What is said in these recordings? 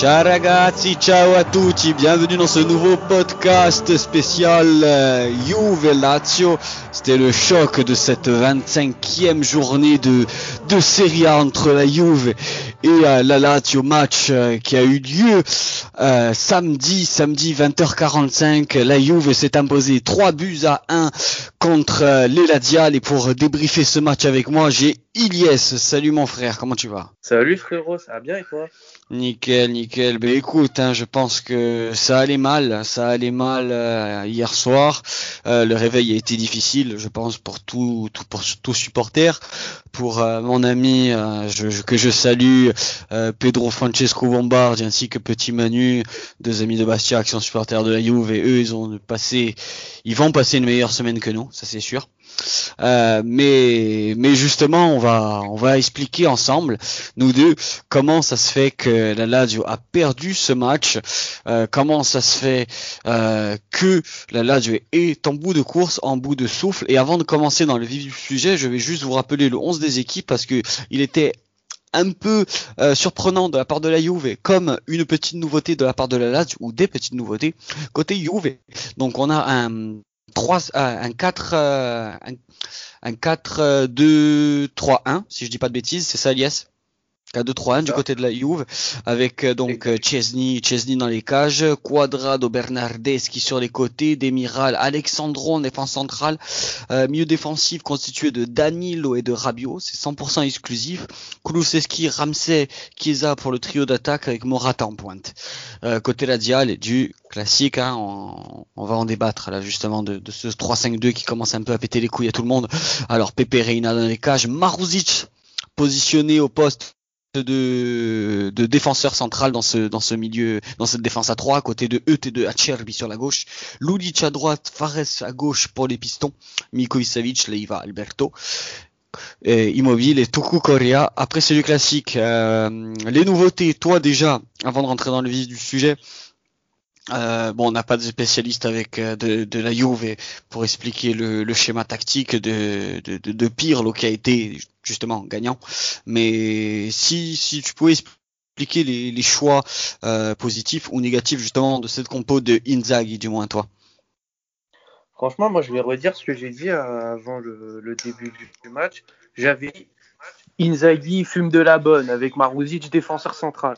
Ciao ragazzi, ciao à tutti, bienvenue dans ce nouveau podcast spécial euh, Juve Lazio. C'était le choc de cette 25e journée de, de Serie A entre la Juve et euh, la Lazio match euh, qui a eu lieu euh, samedi, samedi 20h45. La Juve s'est imposée 3 buts à 1 contre les Ladial et pour débriefer ce match avec moi, j'ai Ilyes. Salut mon frère, comment tu vas? Salut frérot, ça va bien et toi? Nickel, nickel. Ben écoute, hein, je pense que ça allait mal, ça allait mal euh, hier soir. Euh, le réveil a été difficile, je pense pour tout, tout pour tout supporter. Pour euh, mon ami je, que je salue, Pedro Francesco Bombardi ainsi que Petit Manu, deux amis de Bastia qui sont supporters de la Juve et eux ils ont passé, ils vont passer une meilleure semaine que nous, ça c'est sûr. Euh, mais mais justement, on va expliquer ensemble nous deux comment ça se fait que la Lazio a perdu ce match, euh, comment ça se fait euh, que la Lazio est en bout de course, en bout de souffle. Et avant de commencer dans le vif du sujet, je vais juste vous rappeler le 11 des équipes parce que il était un peu surprenant de la part de la Juve, comme une petite nouveauté de la part de la Lazio ou des petites nouveautés côté Juve. Donc on a un 3, euh, un 4, euh, un, 4, 2, 3, 1, si je dis pas de bêtises, c'est ça, Elias? 4-2-3-1 du côté de la Juve avec euh, donc Chesney, Chesney dans les cages, Quadrado, Bernardeschi sur les côtés, Demiral, Alexandro en défense centrale, euh, milieu défensif constitué de Danilo et de Rabiot, c'est 100% exclusif, Kulusevski, Ramsey, Chiesa pour le trio d'attaque avec Morata en pointe. Euh, côté radial du classique, hein, on, va en débattre là justement de, de ce 3-5-2 qui commence un peu à péter les couilles à tout le monde. Alors Pepe Reina dans les cages, Maruzic positionné au poste de, de défenseur central dans ce dans ce milieu dans cette défense à 3 à côté de ET2 Acerbi sur la gauche Ludic à droite Fares à gauche pour les pistons Miko Savic Leiva Alberto et Immobile et Toku Korea. Après c'est du classique euh, les nouveautés toi déjà avant de rentrer dans le vif du sujet euh, bon, on n'a pas de spécialiste avec euh, de, la Juve pour expliquer le, schéma tactique de, de, Pirlo qui a été justement gagnant. Mais si, tu pouvais expliquer les, choix euh, positifs ou négatifs justement de cette compo de Inzaghi, du moins toi. Franchement, moi je vais redire ce que j'ai dit avant le, le début du match. J'avais Inzaghi fume de la bonne avec Maruzic défenseur central.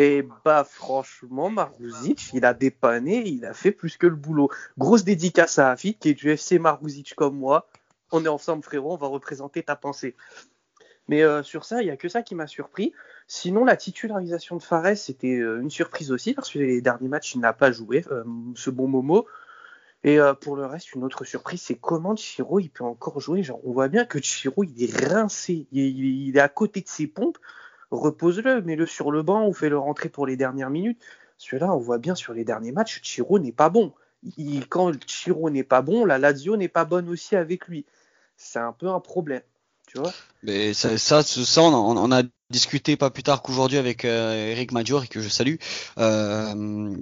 Et bah franchement, Marouzic, il a dépanné, il a fait plus que le boulot. Grosse dédicace à Afid qui est du FC Marouzic comme moi. On est ensemble frérot, on va représenter ta pensée. Mais euh, sur ça, il n'y a que ça qui m'a surpris. Sinon, la titularisation de Fares, c'était euh, une surprise aussi, parce que les derniers matchs, il n'a pas joué, euh, ce bon Momo. Et pour le reste, une autre surprise, c'est comment Chiro, il peut encore jouer. Genre, on voit bien que Chiro, il est rincé, il est à côté de ses pompes repose-le, mets-le sur le banc ou fais-le rentrer pour les dernières minutes. Celui-là, on voit bien sur les derniers matchs, Chiro n'est pas bon. quand Chiro n'est pas bon, la Lazio n'est pas bonne aussi avec lui. C'est un peu un problème, tu vois. Mais ça, ça, ça on, a discuté pas plus tard qu'aujourd'hui avec euh, Eric Maggiore, que je salue. Euh,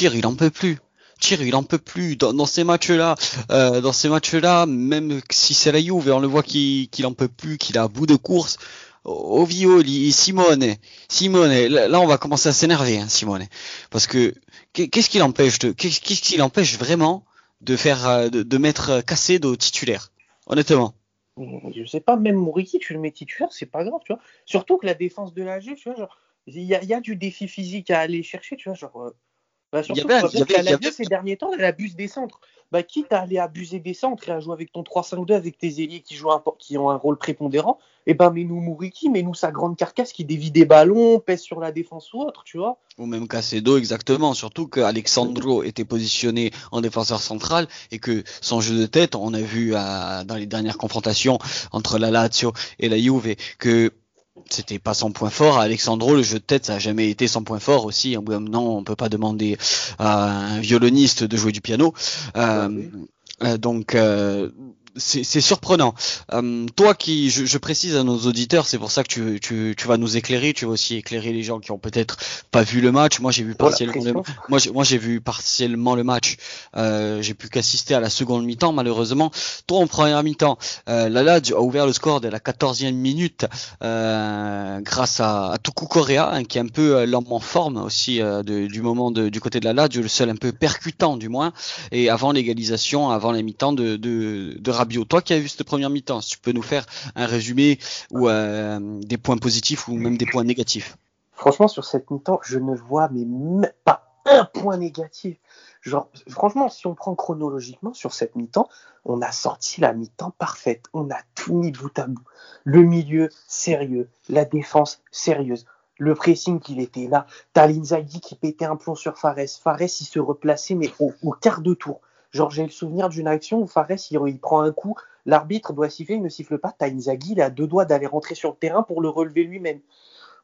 il en peut plus. Chir, il en peut plus dans, ces matchs-là. Euh, dans ces matchs-là, même si c'est la Juve, on le voit qu'il en peut plus, qu'il est à bout de course. Ovioli, Simone, Simone, là on va commencer à s'énerver, hein, Simone, parce que qu'est-ce qui l'empêche de, vraiment de faire, euh, de, mettre Cassedo titulaire, honnêtement? Je sais pas, même Moriki, tu le mets titulaire, c'est pas grave, tu vois. Surtout que la défense de la G, tu vois, il y a, du défi physique à aller chercher, tu vois, genre. Bah, surtout il y avait, la, ces derniers temps, elle abuse des centres bah, quitte à aller abuser des centres et à jouer avec ton 3-5-2 avec tes ailiers qui, jouent qui ont un rôle prépondérant, et eh ben mets-nous Mouriki, mets-nous sa grande carcasse qui dévie des ballons, pèse sur la défense ou autre, tu vois. Ou même Casedo, exactement. Surtout qu'Alexandro était positionné en défenseur central et que son jeu de tête, on a vu dans les dernières confrontations entre la Lazio et la Juve, que c'était pas son point fort. Alexandro, le jeu de tête, ça a jamais été son point fort aussi. Non, on peut pas demander à un violoniste de jouer du piano. Euh, euh, donc, euh, c'est surprenant. Euh, toi qui, je, je, précise à nos auditeurs, c'est pour ça que tu, tu, tu, vas nous éclairer, tu vas aussi éclairer les gens qui ont peut-être pas vu le match. Moi j'ai vu partiellement le, moi moi j'ai vu partiellement le match. Euh, j'ai pu qu'assister à la seconde mi-temps malheureusement. Toi en première mi-temps, euh, la a ouvert le score dès la 14e minute euh, grâce à, à Tuku Correa hein, qui est un peu l'homme en forme aussi de, du moment de, du côté de la Lazio, le seul un peu percutant du moins. Et avant l'égalisation, avant la mi-temps de, de, de Rabiot. Toi qui as vu cette première mi-temps, si tu peux nous faire un résumé ou euh, des points positifs ou même des points négatifs. Franchement, sur cette mi-temps, je ne vois mais même pas un point négatif. Genre, franchement, si on prend chronologiquement sur cette mi-temps, on a sorti la mi-temps parfaite. On a tout mis bout à bout. Le milieu sérieux, la défense sérieuse. Le pressing, qu'il était là. T'as qui pétait un plomb sur Fares. Fares, il se replaçait, mais au quart de tour. Genre, j'ai le souvenir d'une action où Fares, il, prend un coup, l'arbitre doit siffler, il ne siffle pas. T'as Inzaghi, il a deux doigts d'aller rentrer sur le terrain pour le relever lui-même.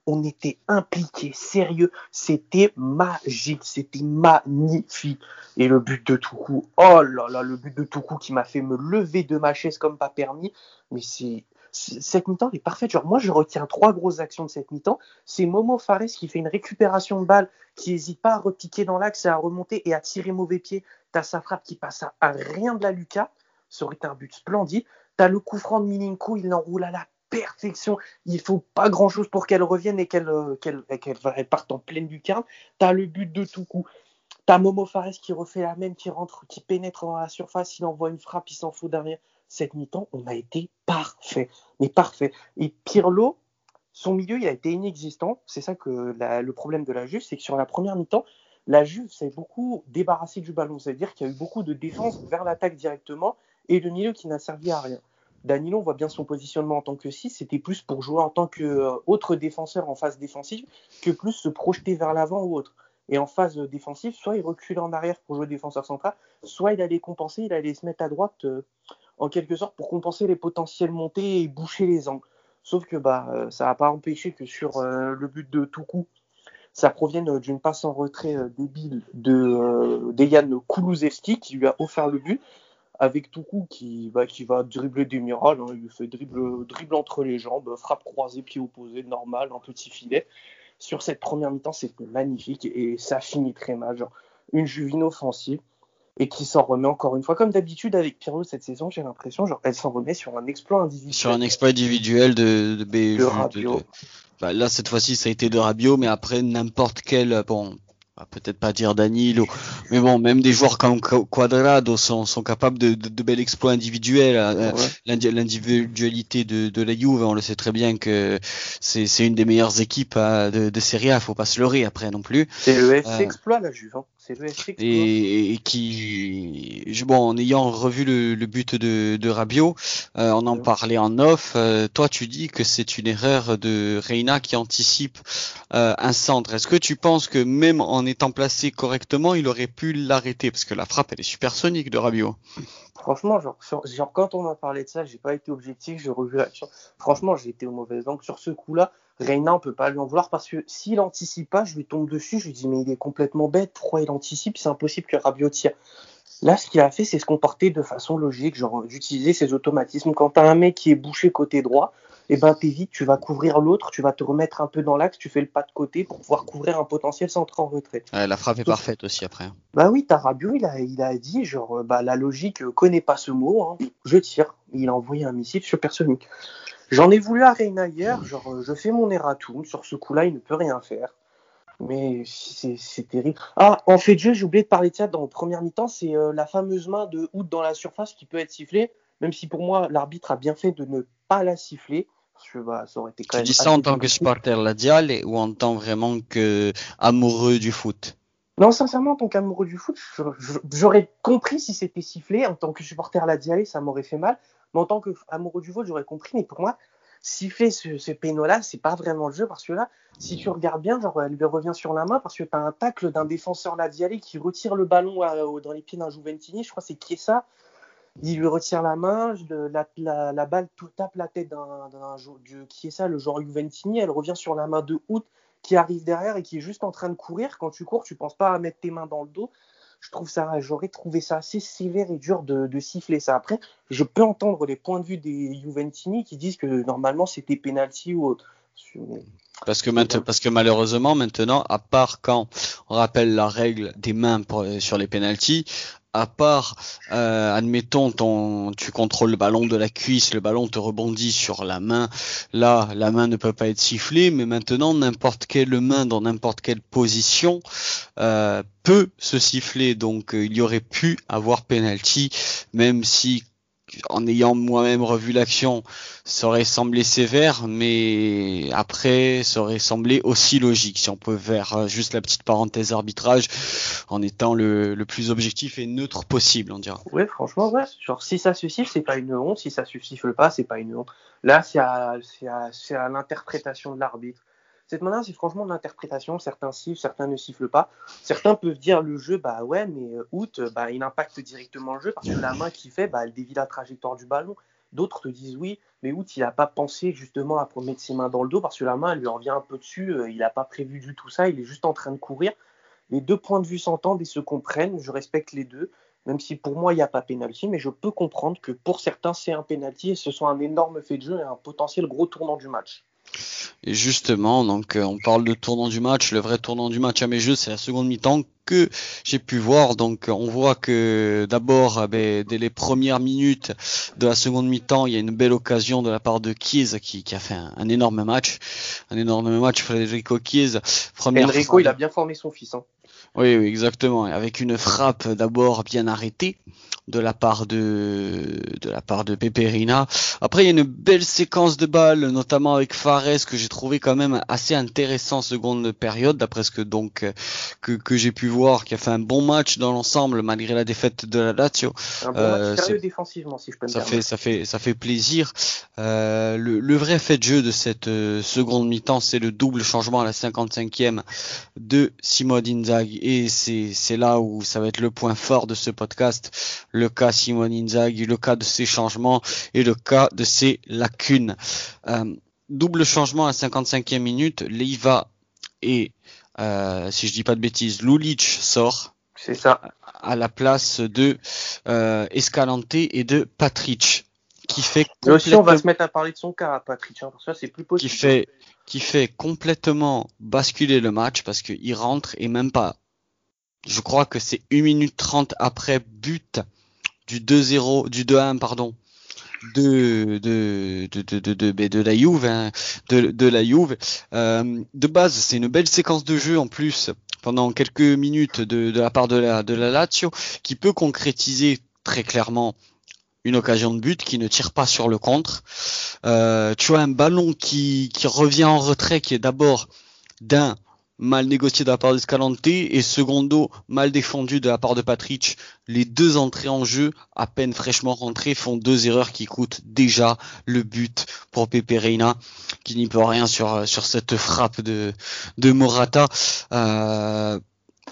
On était impliqués, sérieux. C'était magique, c'était magnifique. Et le but de Toukou, oh là là, le but de Toukou qui m'a fait me lever de ma chaise comme pas permis. Mais c'est cette mi-temps est parfaite. Genre, moi, je retiens trois grosses actions de cette mi-temps. C'est Momo Fares qui fait une récupération de balle, qui n'hésite pas à repiquer dans l'axe à remonter et à tirer mauvais pied. T'as sa frappe qui passe à, rien de la Lucas. Ça aurait été un but splendide. T'as le coup franc de Milinko, il l'enroule à la perfection. Il faut pas grand chose pour qu'elle revienne et qu'elle euh, qu'elle parte en pleine lucarne. T'as le but de tout coup. T'as Momo Fares qui refait la même, qui rentre, qui pénètre dans la surface, il envoie une frappe, il s'en fout derrière cette mi-temps, on a été parfait, mais parfait. Et Pirlo, son milieu, il a été inexistant. C'est ça que le problème de la Juve, c'est que sur la première mi-temps, la Juve s'est beaucoup débarrassée du ballon. C'est-à-dire qu'il y a eu beaucoup de défense vers l'attaque directement et le milieu qui n'a servi à rien. Danilo, on voit bien son positionnement en tant que 6, c'était plus pour jouer en tant qu'autre défenseur en phase défensive que plus se projeter vers l'avant ou autre. Et en phase défensive, soit il reculait en arrière pour jouer défenseur central, soit il allait compenser, il allait se mettre à droite euh, en quelque sorte pour compenser les potentielles montées et boucher les angles. Sauf que bah, euh, ça n'a pas empêché que sur euh, le but de Toukou, ça provienne euh, d'une passe en retrait débile de Dejan Kulusevski qui lui a offert le but avec Toukou qui, bah, qui va dribbler des miracles. Hein. il fait dribble, dribble entre les jambes, frappe croisée, pied opposé, normal, un petit filet. Sur cette première mi-temps, c'était magnifique et ça finit très mal. Genre, une Juvine offensive et qui s'en remet encore une fois. Comme d'habitude avec Pirlo cette saison, j'ai l'impression, genre, elle s'en remet sur un exploit individuel. Sur un exploit individuel de, de, de, bah, là, cette fois-ci, ça a été de Rabiot, mais après, n'importe quel, bon, peut-être pas dire Danilo, mais bon, même des joueurs comme Quadrado sont, sont capables de, de, de bels exploits individuels. Euh, l'individualité de, de la Juve, on le sait très bien que c'est une des meilleures équipes hein, de, de Serie A, faut pas se leurrer après non plus. C'est le FC euh, exploit la Juve. Hein. Et, et, qui, bon, en ayant revu le, le but de, de Rabiot, euh, on en parlait en off. Euh, toi, tu dis que c'est une erreur de Reina qui anticipe euh, un centre. Est-ce que tu penses que même en étant placé correctement, il aurait pu l'arrêter? Parce que la frappe elle est supersonique de Rabiot. Franchement, genre, genre quand on m'a parlé de ça, j'ai pas été objectif, j'ai revu l'action. Franchement, j'ai été au mauvais Donc Sur ce coup-là, Reina, on peut pas lui en vouloir parce que s'il anticipe pas, je lui tombe dessus, je lui dis mais il est complètement bête, pourquoi il anticipe? C'est impossible que Rabiot tire. Là, ce qu'il a fait, c'est se comporter de façon logique, genre d'utiliser ses automatismes. Quand tu as un mec qui est bouché côté droit, et eh ben t'évites, tu vas couvrir l'autre, tu vas te remettre un peu dans l'axe, tu fais le pas de côté pour pouvoir couvrir un potentiel centre en retrait. la frappe est parfaite aussi après. Hein. Bah oui, Rabiot, il a, il a dit genre bah la logique connaît pas ce mot, hein. je tire. Il a envoyé un missile supersonique. J'en ai voulu à Reina hier, genre euh, je fais mon erratum, sur ce coup-là il ne peut rien faire. Mais c'est terrible. Ah, en fait de jeu, j'ai oublié de parler de ça dans la première mi-temps, c'est euh, la fameuse main de Hout dans la surface qui peut être sifflée, même si pour moi l'arbitre a bien fait de ne pas la siffler. Parce que, bah, ça aurait été quand tu dis ça en tant que supporter Ladial ou en tant vraiment que amoureux du foot? Non, sincèrement, en tant qu'amoureux du foot, j'aurais compris si c'était sifflé. En tant que supporter Ladial, ça m'aurait fait mal. Mais en tant qu'amoureux du foot, j'aurais compris. Mais pour moi, siffler ce, ce péno-là, c'est pas vraiment le jeu. Parce que là, si tu regardes bien, genre, elle lui revient sur la main parce que tu as un tacle d'un défenseur Ladialé qui retire le ballon dans les pieds d'un Juventini. Je crois c'est ça Il lui retire la main, la, balle tout, tape la tête d'un ça, le genre Juventini. Elle revient sur la main de Hout qui arrive derrière et qui est juste en train de courir. Quand tu cours, tu penses pas à mettre tes mains dans le dos. Je trouve ça, j'aurais trouvé ça assez sévère et dur de, de, siffler ça. Après, je peux entendre les points de vue des Juventini qui disent que normalement c'était penalty ou autre. Parce que, parce que malheureusement, maintenant, à part quand on rappelle la règle des mains sur les penalties, à part, euh, admettons, ton, tu contrôles le ballon de la cuisse, le ballon te rebondit sur la main. Là, la main ne peut pas être sifflée, mais maintenant, n'importe quelle main dans n'importe quelle position euh, peut se siffler. Donc, euh, il y aurait pu avoir penalty, même si en ayant moi-même revu l'action, ça aurait semblé sévère, mais après, ça aurait semblé aussi logique si on peut faire euh, juste la petite parenthèse arbitrage en étant le, plus objectif et neutre possible, on dira. Ouais, franchement, ouais. Genre, si ça se c'est pas une honte. Si ça se pas, c'est pas une honte. Là, c'est à l'interprétation de l'arbitre. Cette manière, c'est franchement de l'interprétation. Certains sifflent, certains ne sifflent pas. Certains peuvent dire le jeu, bah ouais, mais euh, août, euh, bah, il impacte directement le jeu parce que la main qui fait, bah, elle dévie la trajectoire du ballon. D'autres te disent oui, mais août, il n'a pas pensé justement à mettre ses mains dans le dos parce que la main, elle lui en vient un peu dessus. Euh, il n'a pas prévu du tout ça. Il est juste en train de courir. Les deux points de vue s'entendent et se comprennent. Je respecte les deux même si pour moi il n'y a pas pénalty, mais je peux comprendre que pour certains c'est un pénalty et ce soit un énorme fait de jeu et un potentiel gros tournant du match. Et justement, donc euh, on parle de tournant du match. Le vrai tournant du match à mes jeux, c'est la seconde mi-temps que j'ai pu voir. Donc on voit que d'abord, euh, ben, dès les premières minutes de la seconde mi-temps, il y a une belle occasion de la part de Kies qui, qui a fait un, énorme match. Un énorme match, Federico Kies. Enrico, il a bien formé son fils. Hein. Oui, oui, exactement. Avec une frappe d'abord bien arrêtée de la part de de la part de Peperina. Après, il y a une belle séquence de balles, notamment avec Fares que j'ai trouvé quand même assez intéressant seconde période, d'après ce que donc que, que j'ai pu voir, qui a fait un bon match dans l'ensemble malgré la défaite de la Lazio. Un bon match euh, sérieux défensivement, si je peux me ça fait ça fait ça fait plaisir. Euh, le, le, vrai fait de jeu de cette euh, seconde mi-temps, c'est le double changement à la 55e de Simone Inzaghi et c'est c'est là où ça va être le point fort de ce podcast le cas Simone Inzaghi, le cas de ses changements et le cas de ses lacunes. Euh, double changement à 55e minute, Leiva et, euh, si je dis pas de bêtises, Lulic sort. C'est ça. À la place de euh, Escalante et de Patrick qui fait complètement... aussi on va se mettre à parler de son cas à Patrick hein, parce que c'est plus possible qui fait qui fait complètement basculer le match parce qu'il rentre et même pas je crois que c'est 1 minute 30 après but du 2-0, du 2-1, pardon, de de de de la Juve, hein, de, la Juve. Euh, de base, c'est une belle séquence de jeu en plus pendant quelques minutes de, la part de la Lazio qui peut concrétiser très clairement une occasion de but qui ne tire pas sur le contre. Euh, tu as un ballon qui revient en retrait qui est d'abord d'un mal négocié de la part d'Escalante et secondo mal défendu de la part de Patrick. Les deux entrées en jeu, à peine fraîchement rentrées, font deux erreurs qui coûtent déjà le but pour Pepe Reina, qui n'y peut rien sur, sur cette frappe de, de Morata. Euh,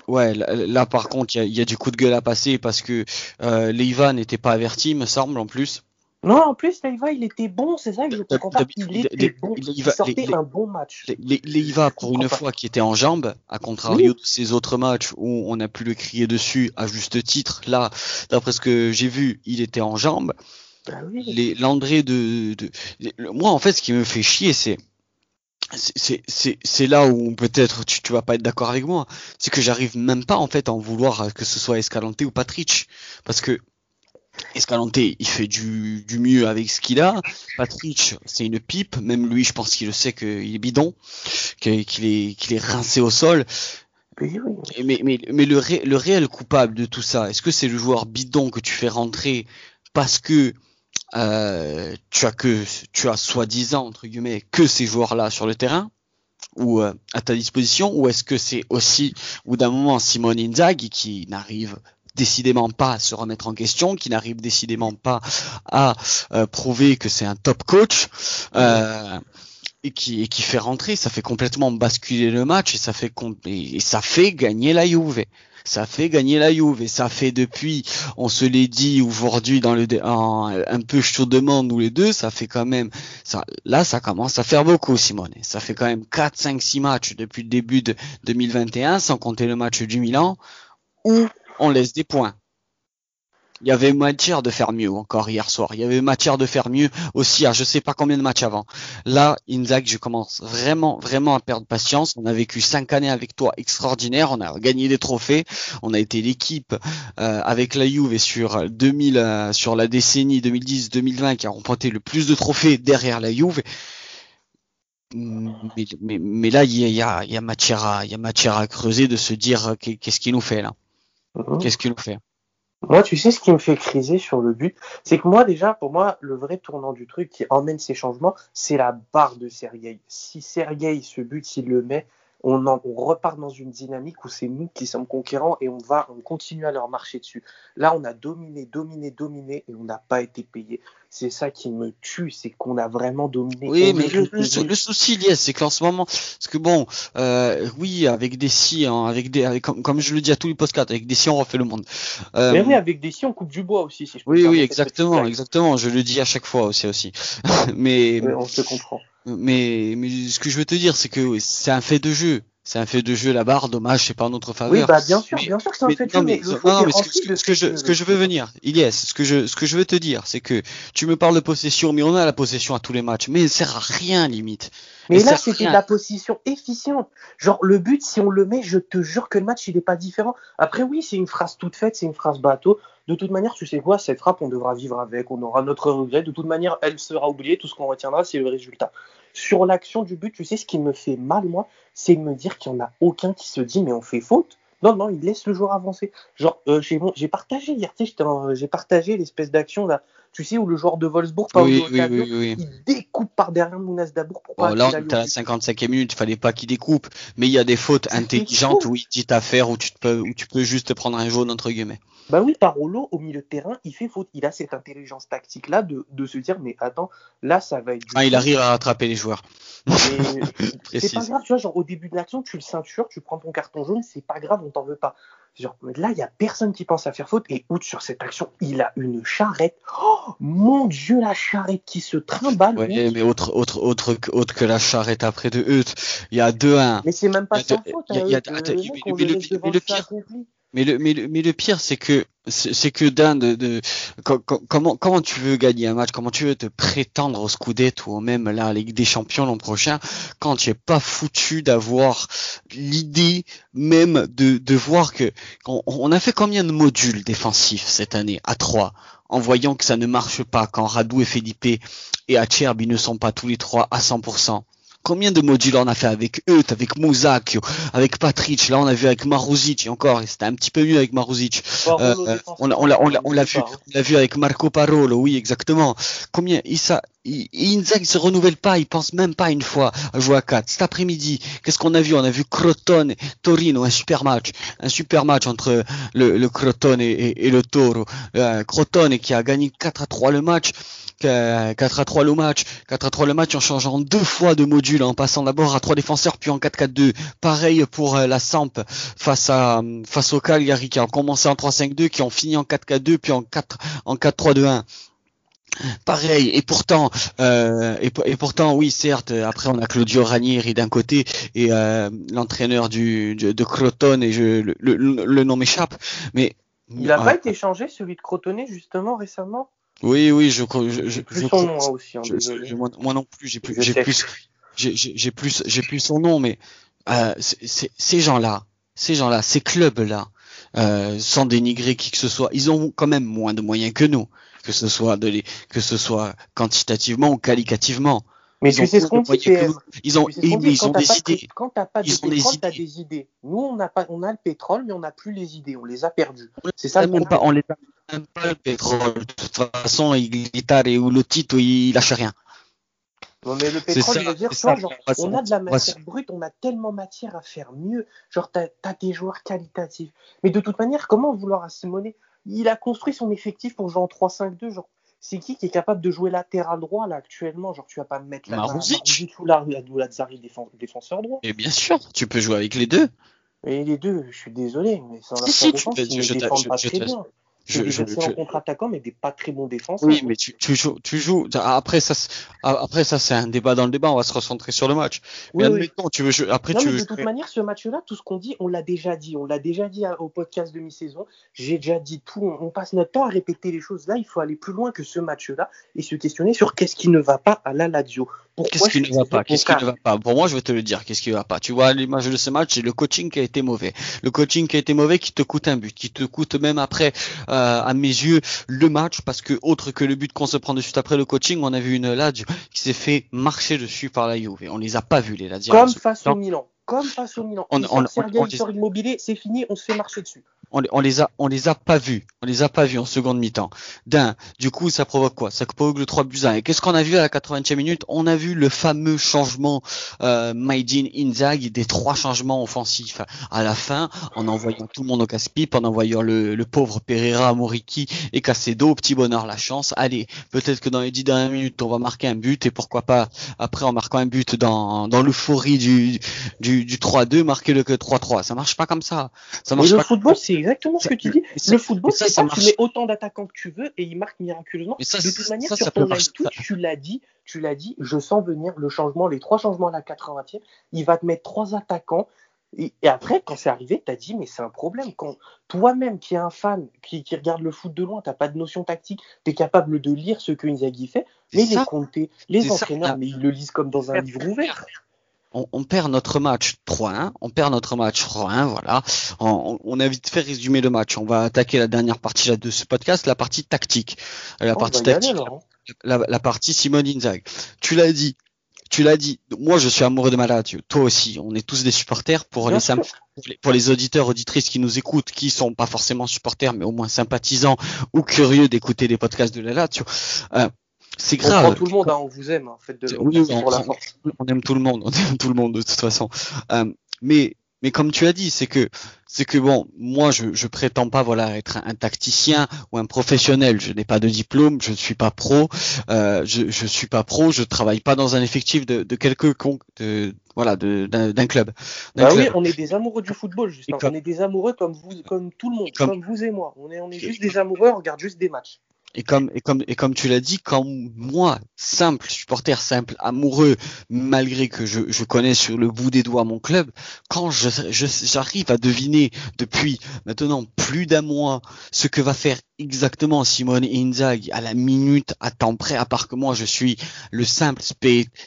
ouais, là, par contre, il y a, y a, du coup de gueule à passer parce que euh, Leiva n'était pas averti, me semble, en plus. Non, en plus, Leiva, il était bon, c'est ça que je comprends pas. Il était bon, il sortait un bon match. Leiva, pour une fois, qui était en jambes, à contrario de ces autres matchs où on a pu le crier dessus à juste titre, là, d'après ce que j'ai vu, il était en jambes. Bah oui. Les L'André de, de, Moi, en fait, ce qui me fait chier, c'est c'est là où peut-être tu, tu vas pas être d'accord avec moi, c'est que j'arrive même pas en fait à en vouloir que ce soit Escalante ou Patrick, parce que Escalante, il fait du, du mieux avec ce qu'il a. Patrick, c'est une pipe. Même lui, je pense qu'il le sait qu'il est bidon, qu'il est, qu'il est rincé au sol. Mais, mais, mais le, le réel coupable de tout ça, est-ce que c'est le joueur bidon que tu fais rentrer parce que euh, tu as que tu as soi-disant entre guillemets que ces joueurs-là sur le terrain ou euh, à ta disposition, ou est-ce que c'est aussi ou d'un moment Simone Inzaghi qui n'arrive décidément pas à se remettre en question, qui n'arrive décidément pas à euh, prouver que c'est un top coach. Euh, et qui, et qui fait rentrer, ça fait complètement basculer le match et ça fait et ça fait gagner la Juve. Ça fait gagner la Juve et ça fait depuis, on se l'est dit aujourd'hui dans le un peu chaudement nous les deux, ça fait quand même ça là ça commence à faire beaucoup Simone. Ça fait quand même 4 5 6 matchs depuis le début de 2021 sans compter le match du Milan où on laisse des points. Il y avait matière de faire mieux encore hier soir. Il y avait matière de faire mieux aussi à je sais pas combien de matchs avant. Là, Inzaghi, je commence vraiment, vraiment à perdre patience. On a vécu cinq années avec toi extraordinaires. On a gagné des trophées. On a été l'équipe euh, avec la Juve sur 2000, euh, sur la décennie 2010-2020 qui a remporté le plus de trophées derrière la Juve. Mais, mais, mais là, il y a, il y a matière à, il y a matière à creuser de se dire qu'est-ce qu'il nous fait là? Mhm. Qu'est-ce qu'il nous fait? Moi, tu sais ce qui me fait criser sur le but, c'est que moi déjà, pour moi, le vrai tournant du truc qui emmène ces changements, c'est la barre de Sergei. Si Sergei, ce but, s'il le met, on, en- on repart dans une dynamique où c'est nous qui sommes conquérants et on va, on continue à leur marcher dessus. Là, on a dominé, dominé, dominé et on n'a pas été payé. C'est ça qui me tue, c'est qu'on a vraiment dominé. Oui, mais le, souci, Lies, c'est qu'en ce moment, parce que bon, euh, oui, avec des si, hein, avec des, avec, comme, comme je le dis à tous les podcasts, avec des si, on refait le monde. Euh, Mais oui, avec des si, on coupe du bois aussi, si je peux oui, oui, exactement, exactement. Je le dis à chaque fois aussi, aussi. mais, on se comprend. Mais, mais ce que je veux te dire, c'est que c'est un fait de jeu. C'est un fait de jeu, la barre. Dommage, c'est pas en notre Oui, faveur. bah bien sûr, Mais- bien sûr que c'est un fait de jeu, mais, ce, que, je, veux venir, Ilyes, ce que je, ce que je veux te dire, c'est que tu me parles de possession, mais on a la possession à tous les matchs, mais elle sert à rien, limite. Mais Elle là, c'était de la position efficiente. Genre, le but, si on le met, je te jure que le match, il n'est pas différent. Après, oui, c'est une phrase toute faite, c'est une phrase bateau. De toute manière, tu sais quoi, cette frappe, on devra vivre avec, on aura notre regret. De toute manière, elle sera oubliée. Tout ce qu'on retiendra, c'est le résultat. Sur l'action du but, tu sais, ce qui me fait mal, moi, c'est de me dire qu'il n'y en a aucun qui se dit, mais on fait faute. Non, non, il laisse le joueur avancer. Genre, euh, j'ai partagé hier, tu sais, en- j'ai partagé l'espèce d'action là, tu sais, où le joueur de Wolfsburg, Paolo Oui, il découpe par derrière Mounas Dabour pour pas Bon, là, qu'il on aille était au à la but. 55e minute, il fallait pas qu'il découpe, mais il y a des fautes intelligentes où il dit à faire, où tu te peux, où tu peux juste prendre un jaune, entre guillemets. Bah oui, Parolo, au milieu de terrain, il fait faute. Il a cette intelligence tactique-là de, de se dire, mais attends, là, ça va être du Ah, il arrive à rattraper les joueurs. Mais c'est pas grave, tu vois, genre au début de l'action, tu le ceintures, tu prends ton carton jaune, c'est pas grave, on t'en veut pas. Genre, mais là, il y a personne qui pense à faire faute. Et outre sur cette action, il a une charrette. Oh, mon Dieu, la charrette qui se trimballe. Ouais, mais autre, autre, autre, que- autre que la charrette après de Hutt, il y a 2-1. Mais c'est même pas Il y a sa de- faute. a- hein, attends, le mais- mais mais pire-. Mais le, mais le, mais le pire, c'est que, c'est que d'un de, de co- co- comment, comment tu veux gagner un match, comment tu veux te prétendre au Scudetto ou même à la Ligue des Champions l'an prochain, quand tu es pas foutu d'avoir l'idée même de, voir que, on, on a fait combien de modules défensifs cette année à 3 en voyant que ça ne marche pas quand Radou et Felipe et Acerbi ne sont pas tous les trois à 100%. Combien de modules on a fait avec eux, avec Mouzakio, avec Patrick, là on a vu avec Maruzic et encore, c'était un petit peu mieux avec Maruzic. Euh, on l'a on l'a on l'a on l'a n'oublie vu, l'a avec Marco Parolo, oui exactement. Combien Issa Inzaghi se renouvelle pas, il pense même pas une fois à jouer à 4. Cet après-midi, qu'est-ce qu'on a vu? On a vu Crotone, Torino, un super match, un super match entre le, le Crotone et, et- et le Toro. Euh, Crotone qui a gagné 4 à 3 le match. Euh, 4 à 3 le match, 4 à 3 le match en changeant deux fois de module, en passant d'abord à trois défenseurs puis en 4-4-2. Pareil pour euh, la Samp face à face au Cagliari qui ont commencé en 3-5-2, qui ont fini en 4-4-2 puis en 4 en 4-3-2-1. Pareil, et pourtant, euh, et, et pourtant, oui, certes, après on a Claudio Ranieri d'un côté et euh, l'entraîneur du, du- de Crotone et je, le, le, le nom m'échappe, mais Il a euh, pas été changé, celui de Crotone, justement, récemment? Oui, oui, je, crois- je, je, plus je son crois- nom hein, aussi, hein, désolé. moi, moi non plus, j'ai plus, j'ai plus, j'ai plus, j'ai plus son nom, mais euh, ces gens-là, ces gens-là, ces clubs-là, euh, sans dénigrer qui que ce soit, ils ont quand même moins de moyens que nous, que ce soit de les, que ce soit quantitativement ou qualitativement. Mais Ils tu sais ce qu'on dit. Ils ont, ils quand ont des idées. Quand t'as pas des idées. des idées. Nous, on a, pas, on a le pétrole, mais on n'a plus les idées. On les a perdues. C'est ça le problème. pas, on les a même pas le pétrole. De toute façon, il guitare ou le titre, il lâche rien. Non, mais le pétrole, ça, je veux dire, ça. genre, On a de la matière brute, on a tellement matière à faire mieux. Genre, t'as as des joueurs qualitatifs. Mais de toute manière, comment vouloir assimiler Il a construit son effectif pour jouer en 3-5-2. Genre, c'est qui qui est capable de jouer latéral droit là actuellement? Genre, tu vas pas me mettre la Marouzic. ou la ou Lazzari défense- défenseur droit. Et bien sûr, tu peux jouer avec les deux. Et les deux, je suis désolé, mais sans leur Si, si, tu peux- je défendent je- pas je très bien. Je, des excellents contre-attaquants, mais des pas très bons défenseurs. Oui, mais tu, tu, joues, tu joues. Après ça, après ça, c'est un débat dans le débat. On va se recentrer sur le match. Oui, mais admettons, tu veux. Après, non, tu mais de toute manière, ce match-là, tout ce qu'on dit, on l'a déjà dit. On l'a déjà dit au podcast de mi-saison. J'ai déjà dit tout. On, passe notre temps à répéter les choses. Là, il faut aller plus loin que ce match-là et se questionner sur qu'est-ce qui ne va pas à la Lazio. Qu'est-ce qui ne va pas? Qu'est-ce qui ne va pas? Pour moi, je vais te le dire. Qu'est-ce qui ne va pas? Tu vois l'image de ce match, c'est le coaching qui a été mauvais. Le coaching qui a été mauvais, qui te coûte un but, qui te coûte même après, euh, à mes yeux, le match, parce que autre que le but qu'on se prend de suite après le coaching, on a vu une Lazio qui s'est fait marcher dessus par la Juve. On les a pas vus les Lazio. Comme face au Milan. Comme face au Milan. On, on, on, immobilier, c'est fini, on se fait marcher dessus on, on, les a, on les a pas vus, on les a pas vus en seconde mi-temps. D'un, du coup, ça provoque quoi? Ça provoque le 3 buts 1. Et qu'est-ce qu'on a vu à la 80e minute? On a vu le fameux changement euh, Maidin Inzaghi des trois changements offensifs à la fin, en envoyant tout le monde au casse-pipe, en envoyant le, le pauvre Pereira, Moriki et Casedo, petit bonheur la chance. Allez, peut-être que dans les 10 dernières minutes, on va marquer un but et pourquoi pas après en marquant un but dans, dans l'euphorie du, du, du 3-2, marquer le 3-3. Ça marche pas comme ça. Ça marche le football, c'est exactement ce que tu dis. Le football, c'est ça, tu mets autant d'attaquants que tu veux et ils marquent miraculeusement. de toute manière, sur ton live tu l'as dit, tu l'as dit, je sens venir le changement, les trois changements à la 80e. Il va te mettre trois attaquants. Et, après, quand c'est arrivé, tu as dit, mais c'est un problème. Quand toi-même, qui es un fan, qui, regarde le foot de loin, tu pas de notion tactique, tu es capable de lire ce que Inzaghi fait, mais les compter, les entraîneurs, mais ils le lisent comme dans un livre ouvert on, perd notre match 3-1, on perd notre match 3-1, voilà. On, a vite fait résumer le match. On va attaquer la dernière partie de ce podcast, la partie tactique. La partie tactique, la, partie Simone Inzaghi. Tu l'as dit, tu l'as dit. Moi, je suis amoureux de Malatio. Toi aussi. On est tous des supporters pour les, pour les auditeurs, auditrices qui nous écoutent, qui sont pas forcément supporters, mais au moins sympathisants ou curieux d'écouter des podcasts de la Lazio. Euh, c'est grave. On tout le monde, hein, on vous aime, en fait. De, oui, on, la force. on, aime tout le monde, on aime tout le monde de toute façon. Euh, mais mais comme tu as dit, c'est que c'est que bon, moi je je prétends pas voilà être un, tacticien ou un professionnel. Je n'ai pas de diplôme, je ne suis pas pro, euh, je je suis pas pro, je travaille pas dans un effectif de de quelque de voilà d'un club. Bah oui, on est des amoureux du football, juste. On est des amoureux comme vous, comme tout le monde, comme, comme vous et moi. On est on est juste des amoureux, on regarde juste des matchs. Et comme, et comme, et comme tu l'as dit, quand moi, simple supporter, simple amoureux, malgré que je, je connais sur le bout des doigts mon club, quand je, j'arrive à deviner depuis maintenant plus d'un mois ce que va faire exactement Simone Inzaghi à la minute, à temps près, à part que moi je suis le simple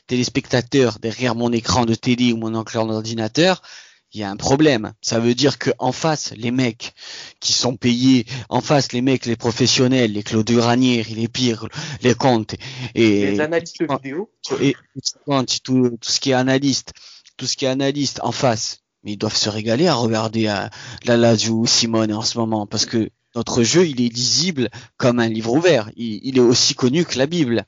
téléspectateur derrière mon écran de télé ou mon écran d'ordinateur, il y a un problème. Ça veut dire que en face, les mecs qui sont payés, en face, les mecs, les professionnels, les Claude Ranieri, les pires, les comptes et les analystes vidéo et tout, ce qui est analyste, tout ce qui est analyste en face, mais ils doivent se régaler à regarder à la Lazio Simone en ce moment parce que notre jeu, il est lisible comme un livre ouvert. Il, est aussi connu que la Bible.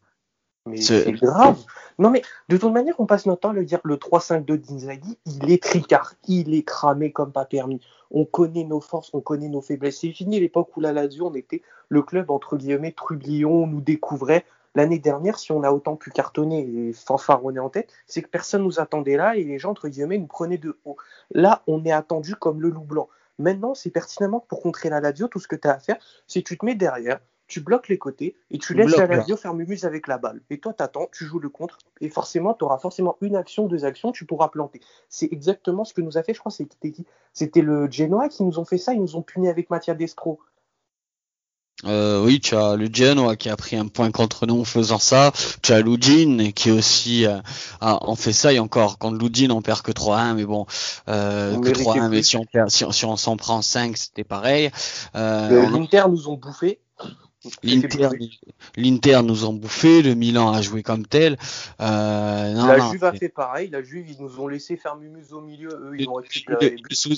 Mais c'est grave. Non, mais de toute manière, on passe notre temps à le dire le 3-5-2 d'Inzaghi, il est tricard, il est cramé comme pas permis. On connaît nos forces, on connaît nos faiblesses. C'est fini l'époque où la Lazio, on était le club, entre guillemets, trublion, on nous découvrait. L'année dernière, si on a autant pu cartonner et fanfaronner en tête, c'est que personne nous attendait là et les gens, entre guillemets, nous prenaient de haut. Là, on est attendu comme le loup blanc. Maintenant, c'est pertinemment pour contrer la Lazio, tout ce que tu as à faire, c'est que tu te mets derrière, tu bloques les côtés et tu laisses la Lazio faire mumuse avec la balle. Et toi, t'attends, tu joues le contre et forcément, tu auras forcément une action, deux actions, tu pourras planter. C'est exactement ce que nous a fait, je crois, c'était qui? C'était le Genoa qui nous ont fait ça, ils nous ont puni avec Mattia Destro. Euh, oui, tu as le Genoa qui a pris un point contre nous en faisant ça. Tu as Lugin qui aussi euh, a, en fait ça et encore contre Lugin on perd que 3-1 mais bon euh, que 3-1 mais si on perd si, on s'en prend 5 c'était pareil. Euh, L'Inter nous ont bouffé. L'Inter nous ont bouffé, le Milan a joué comme tel. Euh, la Juve a fait pareil, la Juve ils nous ont laissé faire Mumuse au milieu, eux ils ont récupéré.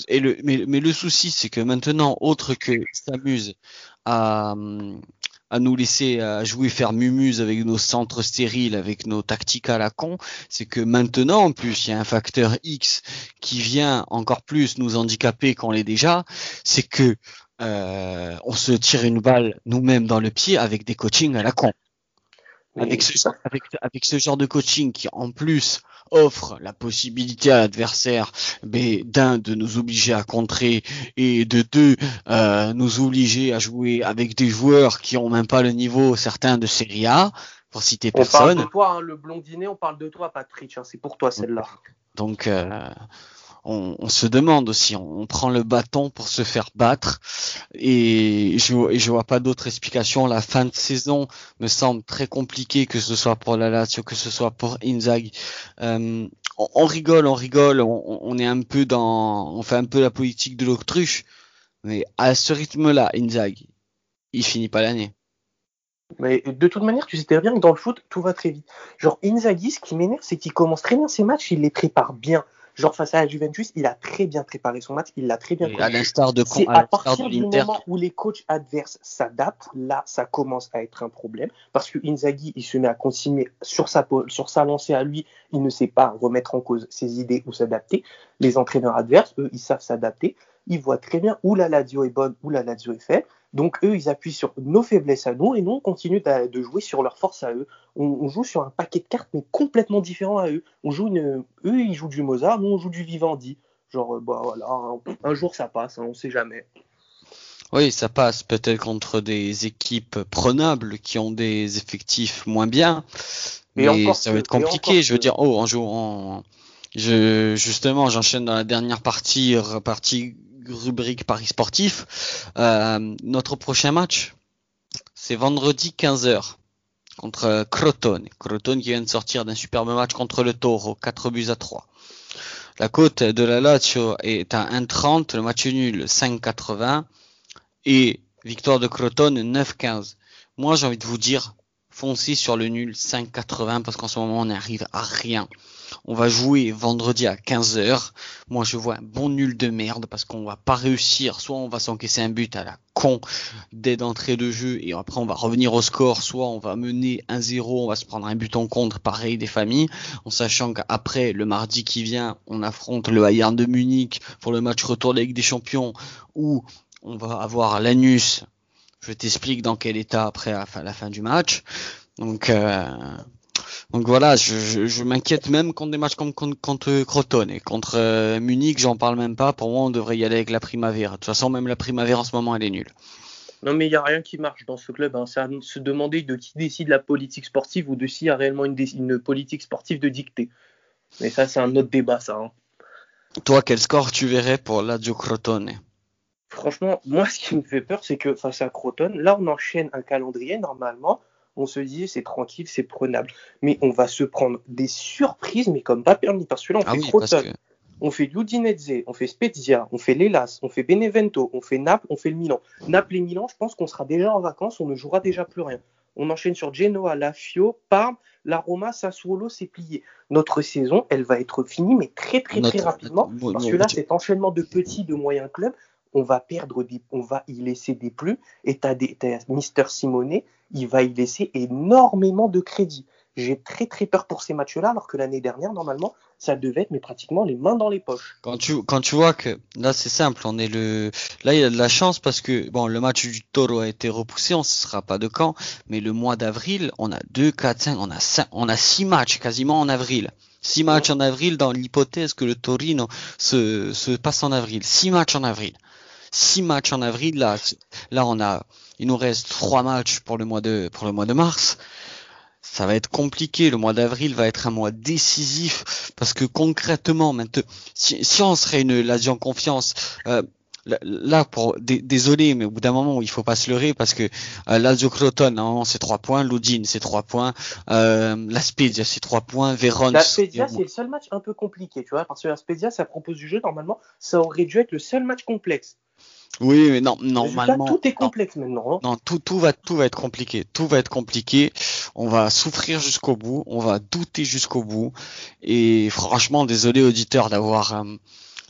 et le, mais, mais le souci c'est que maintenant, autre que s'amuse à, à nous laisser à jouer faire mumuse avec nos centres stériles, avec nos tactiques à la con, c'est que maintenant en plus il y a un facteur X qui vient encore plus nous handicaper qu'on l'est déjà, c'est que euh, on se tire une balle nous-mêmes dans le pied avec des coachings à la con. Avec ce, avec, avec ce genre de coaching qui en plus offre la possibilité à l'adversaire d'un de nous obliger à contrer et de deux euh, nous obliger à jouer avec des joueurs qui ont même pas le niveau certains de Serie A pour citer personne. On parle de toi, hein, le blondinet, on parle de toi, Patrick. Hein, c'est pour toi celle-là. Donc euh, on, se demande aussi, on, prend le bâton pour se faire battre et je, je vois pas d'autre explication. La fin de saison me semble très compliquée, que ce soit pour la Lazio, que ce soit pour Inzaghi. Euh, on, rigole, on rigole, on, est un peu dans, on fait un peu la politique de l'autruche, mais à ce rythme-là, Inzaghi, il finit pas l'année. Mais de toute manière, tu sais très bien que dans le foot, tout va très vite. Genre, Inzaghi, ce qui m'énerve, c'est qu'il commence très bien ses matchs, il les prépare bien. Genre face à la Juventus, il a très bien préparé son match, il l'a très bien. à l'instar de C'est à, partir du moment où les coachs adverses s'adaptent, là, ça commence à être un problème parce que Inzaghi, il se met à continuer sur sa sur sa lancée à lui, il ne sait pas remettre en cause ses idées ou s'adapter. Les entraîneurs adverses, eux, ils savent s'adapter. Ils voient très bien où la Lazio est bonne, où la Lazio est faible. Donc eux, ils appuient sur nos faiblesses à nous et nous, on continue de jouer sur leurs forces à eux. On, joue sur un paquet de cartes, mais complètement différent à eux. On joue une, eux, ils jouent du Mozart, nous, on joue du Vivendi. Genre, euh, bah voilà, un, jour ça passe, hein, on sait jamais. Oui, ça passe peut-être contre des équipes prenables qui ont des effectifs moins bien, mais ça va être compliqué. Je veux dire, oh, en jouant, je, justement, j'enchaîne dans la dernière partie, partie rubrique Paris sportif. Euh, notre prochain match, c'est vendredi 15h contre Crotone. Crotone qui vient de sortir d'un superbe match contre le Toro, 4 buts à 3. La cote de la Lazio est à 1,30, le match nul 5,80 et victoire de Crotone 9,15. Moi j'ai envie de vous dire, foncez sur le nul 5,80 parce qu'en ce moment on n'arrive à rien. On va jouer vendredi à 15h. Moi, je vois un bon nul de merde parce qu'on va pas réussir. Soit on va s'encaisser un but à la con dès d'entrée de jeu et après on va revenir au score. Soit on va mener 1-0, on va se prendre un but en contre, pareil des familles. En sachant qu'après, le mardi qui vient, on affronte le Bayern de Munich pour le match retour de la Ligue des Champions où on va avoir l'anus. Je t'explique dans quel état après la fin, la fin du match. Donc, euh, donc voilà, je, je, m'inquiète même contre des matchs comme contre, Crotone et contre euh, Munich, j'en parle même pas. Pour moi, on devrait y aller avec la Primavera. De toute façon, même la Primavera en ce moment, elle est nulle. Non, mais il n'y a rien qui marche dans ce club. Hein. C'est à se demander de qui décide la politique sportive ou de s'il y a réellement une, une, politique sportive de dictée. Mais ça, c'est un autre débat, ça. Hein. Toi, quel score tu verrais pour l'Adio Crotone? Franchement, moi, ce qui me fait peur, c'est que face à Crotone, là, on enchaîne un calendrier normalement on se dit c'est tranquille, c'est prenable. Mais on va se prendre des surprises, mais comme pas permis. Parce que là, on ah fait Crotone, on fait l'Udinese, on fait Spezia, on fait l'Elas, on fait Benevento, on fait Naples, on fait le Milan. Naples et Milan, je pense qu'on sera déjà en vacances, on ne jouera déjà plus rien. On enchaîne sur Genoa, la Fio, Parme, la Roma, Sassuolo, c'est plié. Notre saison, elle va être finie, mais très très très rapidement. parce que là, cet enchaînement de petits, de moyens clubs, on va perdre des, on va y laisser des plus. Et tu as, Mister Simonet, il va y laisser énormément de crédit. J'ai très très peur pour ces matchs-là, alors que l'année dernière, normalement, ça devait être mais pratiquement les mains dans les poches. Quand tu quand tu vois que là c'est simple, on est le là il y a de la chance parce que bon le match du Toro a été repoussé, on ne sera pas de camp, mais le mois d'avril, on a 2 4 5, on a 5, on a 6 matchs quasiment en avril. 6 matchs en avril dans l'hypothèse que le Torino se, se passe en avril. 6 matchs en avril six matchs en avril. Là, là, on a, il nous reste trois matchs pour le mois de, pour le mois de mars. Ça va être compliqué. Le mois d'avril va être un mois décisif parce que concrètement, maintenant, si, si on serait une Lazio en confiance, euh, là pour désolé mais au bout d'un moment il faut pas se leurrer parce que euh, Lazio Crotone c'est trois points Ludin c'est trois points euh, la Spezia c'est trois points Vérone la Spezia c'est le seul match un peu compliqué tu vois parce que la Spezia ça propose du jeu normalement ça aurait dû être le seul match complexe oui, mais non, normalement. tout est complexe maintenant. Hein. Non, tout, tout va, tout va être compliqué. Tout va être compliqué. On va souffrir jusqu'au bout. On va douter jusqu'au bout. Et franchement, désolé auditeur d'avoir un,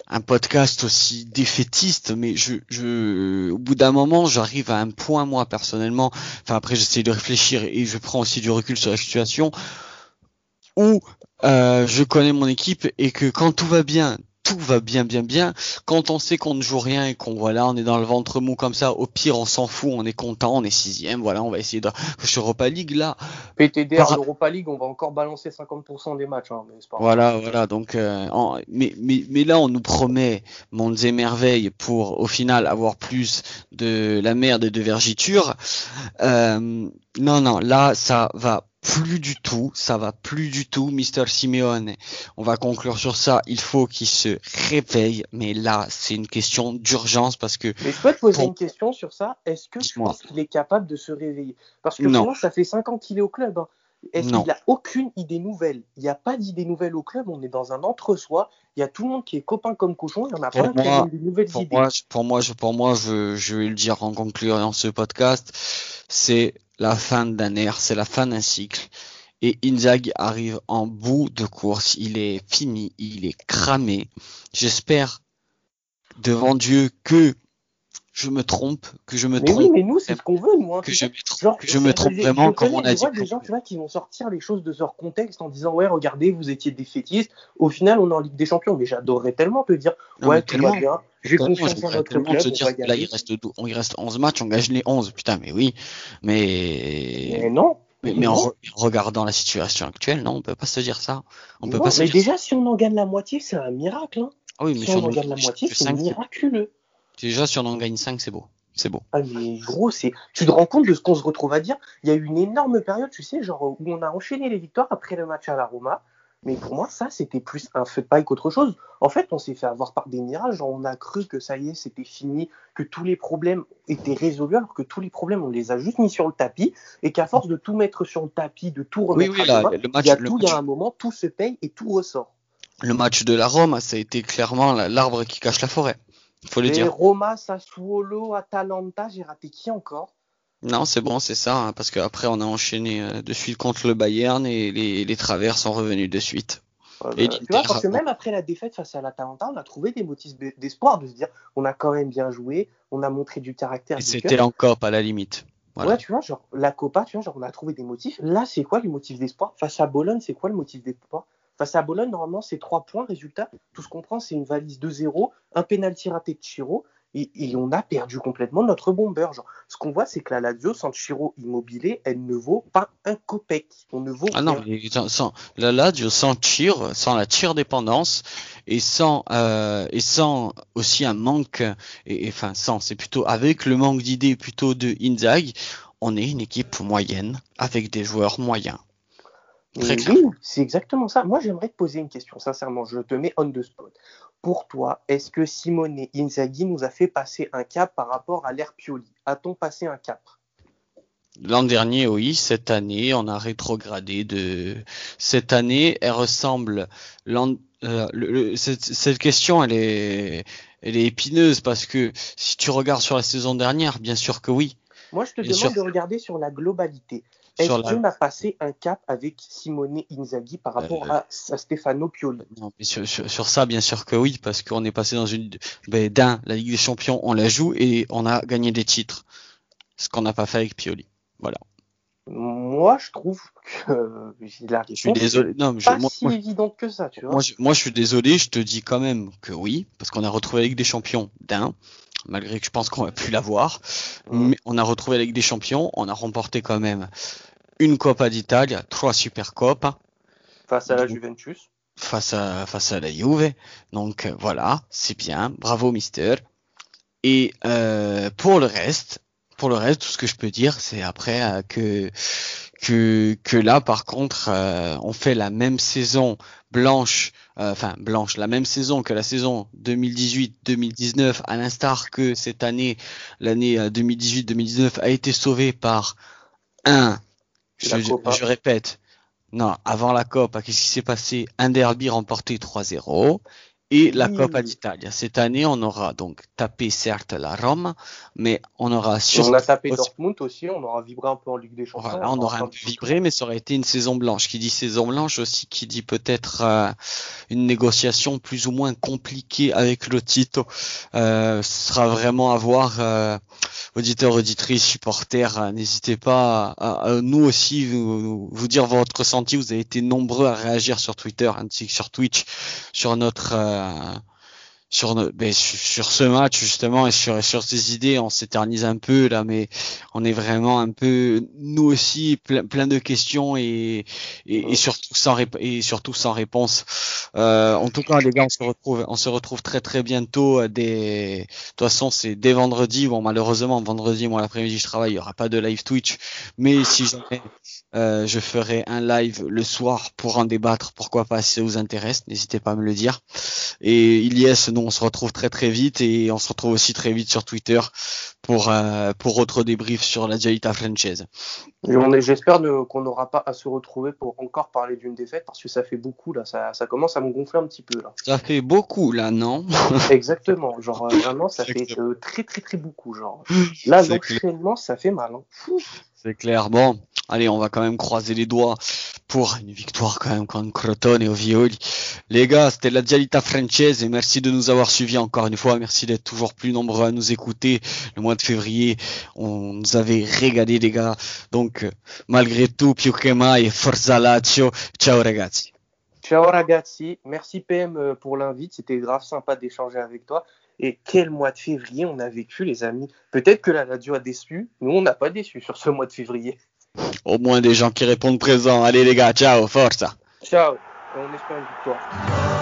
un, podcast aussi défaitiste, mais je, je, au bout d'un moment, j'arrive à un point moi personnellement. Enfin après, j'essaie de réfléchir et je prends aussi du recul sur la situation où euh, je connais mon équipe et que quand tout va bien, tout va bien, bien, bien. Quand on sait qu'on ne joue rien et qu'on voilà, on est dans le ventre mou comme ça, au pire, on s'en fout, on est content, on est sixième, voilà, on va essayer de sur Europa League là. PTDR Par... Europa League, on va encore balancer 50% des matchs. Hein, mais pas voilà, voilà. Donc, euh, en... mais, mais, mais là, on nous promet mondes et merveilles pour au final avoir plus de la merde et de vergiture. Euh, non, non, là, ça va plus du tout, ça va plus du tout, Mister Simeone. On va conclure sur ça. Il faut qu'il se réveille, mais là, c'est une question d'urgence parce que. Mais je peux te poser une question sur ça. Est-ce que tu penses qu'il est capable de se réveiller? Parce que non. ça fait 5 ans qu'il est au club. Hein. Est-ce qu'il n'a aucune idée nouvelle? Il n'y a pas d'idée nouvelle au club. On est dans un entre-soi. Il y a tout le monde qui est copain comme cochon. Il y en a pas qui ont des nouvelles pour idées. Moi, pour moi, je, pour moi, je, je vais le dire en concluant ce podcast. C'est la fin d'un ère, c'est la fin d'un cycle. Et Inzaghi arrive en bout de course. Il est fini, il est cramé. J'espère devant Dieu que je me trompe, que je me mais trompe. Oui, mais nous, c'est ce qu'on veut, nous. Hein, que, je me trompe, que je me trompe vraiment, comme on a dit. des gens, tu vois, qui vont sortir les choses de leur contexte en disant, ouais, regardez, vous étiez des fétistes. Au final, on est en Ligue des Champions. Mais j'adorerais tellement te dire, ouais, tout va bien. J'ai confiance en notre club. Se dire, là, il reste, on, il reste 11 matchs, on gagne les 11. Putain, mais oui. Mais. Mais non. Mais, mais en regardant la situation actuelle, non, on peut pas se dire ça. On peut non, pas se mais dire déjà, ça. si on en gagne la moitié, c'est un miracle. Hein. Ah oui, mais si on en gagne la moitié, c'est miraculeux. Déjà, si on en gagne 5, c'est beau. C'est beau. Ah mais gros, c'est. Tu te rends compte de ce qu'on se retrouve à dire? Il y a eu une énorme période, tu sais, genre où on a enchaîné les victoires après le match à la Roma. Mais pour moi, ça, c'était plus un feu de paille qu'autre chose. En fait, on s'est fait avoir par des mirages. On a cru que ça y est, c'était fini, que tous les problèmes étaient résolus, alors que tous les problèmes, on les a juste mis sur le tapis, et qu'à force de tout mettre sur le tapis, de tout remettre oui, oui, à là, demain, le match, il y a le tout, match, il y a un moment, tout se paye et tout ressort. le match de la Rome, ça a été clairement la- l'arbre qui cache la forêt. Il faut le dire. Roma, Sassuolo, Atalanta, j'ai raté qui encore? Non, c'est bon, c'est ça, hein, parce qu'après on a enchaîné euh, de suite contre le Bayern et les, les travers sont revenus de suite. Et tu vois, parce que même après la défaite face à l'Atalanta, on a trouvé des motifs d'e- d'espoir, de se dire on a quand même bien joué, on a montré du caractère. Et c'était cœur. en COP à la limite. Voilà. Ouais, tu vois, genre la Copa, tu vois, genre on a trouvé des motifs. Là, c'est quoi les motifs d'espoir? Face à Bologne, c'est quoi le motif d'espoir? Face à Bologne, normalement, c'est 3 points. Résultat, tout ce qu'on prend, c'est une valise 2-0, un pénalty raté de Chiro, et, et on a perdu complètement notre bomber. Genre, ce qu'on voit, c'est que la Lazio, sans Chiro immobilier, elle ne vaut pas un copec. On ne vaut Ah non, mais sans, la Lazio sans tir, sans la tir dépendance et sans euh, et sans aussi un manque et, et- enfin sans, c'est plutôt avec le manque d'idées plutôt de Inzaghi, on est une équipe moyenne avec des joueurs moyens. Très Mais clair. oui, c'est exactement ça. Moi, j'aimerais te poser une question, sincèrement. Je te mets on the spot. Pour toi, est-ce que Simone Inzaghi nous a fait passer un cap par rapport à l'ère Pioli? A-t-on passé un cap? L'an dernier, oui. Cette année, on a rétrogradé de. Cette année, elle ressemble. euh, le- le- cette, cette question, elle est, elle est épineuse parce que si tu regardes sur la saison dernière, bien sûr que oui. Moi, je te demande de regarder sur la globalité. Est-ce la- qu'on a passé un cap avec Simone Inzaghi par rapport Euh, à, à Stefano Pioli? Non, mais sur, sur, sur ça, bien sûr que oui, parce qu'on est passé dans une. Ben, d'un, la Ligue des Champions, on la joue et on a gagné des titres. Ce qu'on n'a pas fait avec Pioli. Voilà. Moi, je trouve que la Je suis réponse désolé. Non, mais je, pas moi, si moi, évidente que ça, tu vois. Moi je, moi, je suis désolé, je te dis quand même que oui, parce qu'on a retrouvé la Ligue des Champions d'un, malgré que je pense qu'on va plus l'avoir. Mm. Mais on a retrouvé Ligue des Champions, on a remporté quand même une Coppa d'Italie, trois Super Coppa Face à la Juventus. face à face à la Juve. Donc euh, voilà, c'est bien, bravo Mister. Et euh, pour le reste, pour le reste, tout ce que je peux dire, c'est après euh, que que que là, par contre, euh, on fait la même saison blanche, euh, enfin blanche, la même saison que la saison 2018-2019, à l'instar que cette année, l'année euh, 2018-2019 a été sauvée par un, je, je répète, non, avant la Copa, qu'est-ce qui s'est passé? Un derby remporté 3-0 et la Oui. Coppa d'Italie. Cette année, on aura donc tapé certes la Rome, mais on aura surtout on a tapé aussi- Dortmund aussi, on aura vibré un peu en Ligue des Champions. voilà, on un aura peu vibré, mais ça aurait été une saison blanche. Qui dit saison blanche aussi, qui dit peut-être euh, une négociation plus ou moins compliquée avec le Tito. Euh, ce sera vraiment à voir, euh, auditeurs, auditrices, supporters. euh, N'hésitez pas à, à- à nous aussi vous, vous dire votre ressenti. Vous avez été nombreux à réagir sur Twitter ainsi que sur Twitch sur notre euh, sur, ben, sur ce match justement et sur, sur ces idées, on s'éternise un peu là, mais on est vraiment un peu nous aussi plein, plein de questions et, et, surtout sans et surtout sans réponse. Euh, en tout cas, les gars, on se retrouve, on se retrouve très très bientôt. Euh, des, de toute façon, c'est dès vendredi. Bon, malheureusement, vendredi, moi l'après-midi, je travaille, il y aura pas de live Twitch, mais si jamais euh, je ferai un live le soir pour en débattre, pourquoi pas si ça vous intéresse, n'hésitez pas à me le dire. Et Ilyes, nous on se retrouve très très vite et on se retrouve aussi très vite sur Twitter pour euh, pour autre débrief sur la Dialita française. J'espère qu'on n'aura pas à se retrouver pour encore parler d'une défaite parce que ça fait beaucoup là, ça, ça, commence à me gonfler un petit peu là. Ça fait beaucoup là, non? Exactement, genre euh, vraiment ça fait très très très beaucoup genre. Là l'entraînement ça fait mal. Hein. C'est clair. Bon, allez, on va quand même croiser les doigts pour une victoire quand même contre Crotone et Ovioli. Les gars, c'était la Dialita Française et merci de nous avoir suivis encore une fois. Merci d'être toujours plus nombreux à nous écouter. Le mois de février, on nous avait régalé les gars. Donc, malgré tout, più che mai, forza Lazio. Ciao ragazzi. Ciao ragazzi. Merci PM euh, pour l'invite. C'était grave sympa d'échanger avec toi. Et quel mois de février on a vécu, les amis? Peut-être que la radio a déçu. Nous, on n'a pas déçu sur ce mois de février. Au moins des gens qui répondent présent. Allez les gars, ciao, forza. Ciao. On espère une victoire.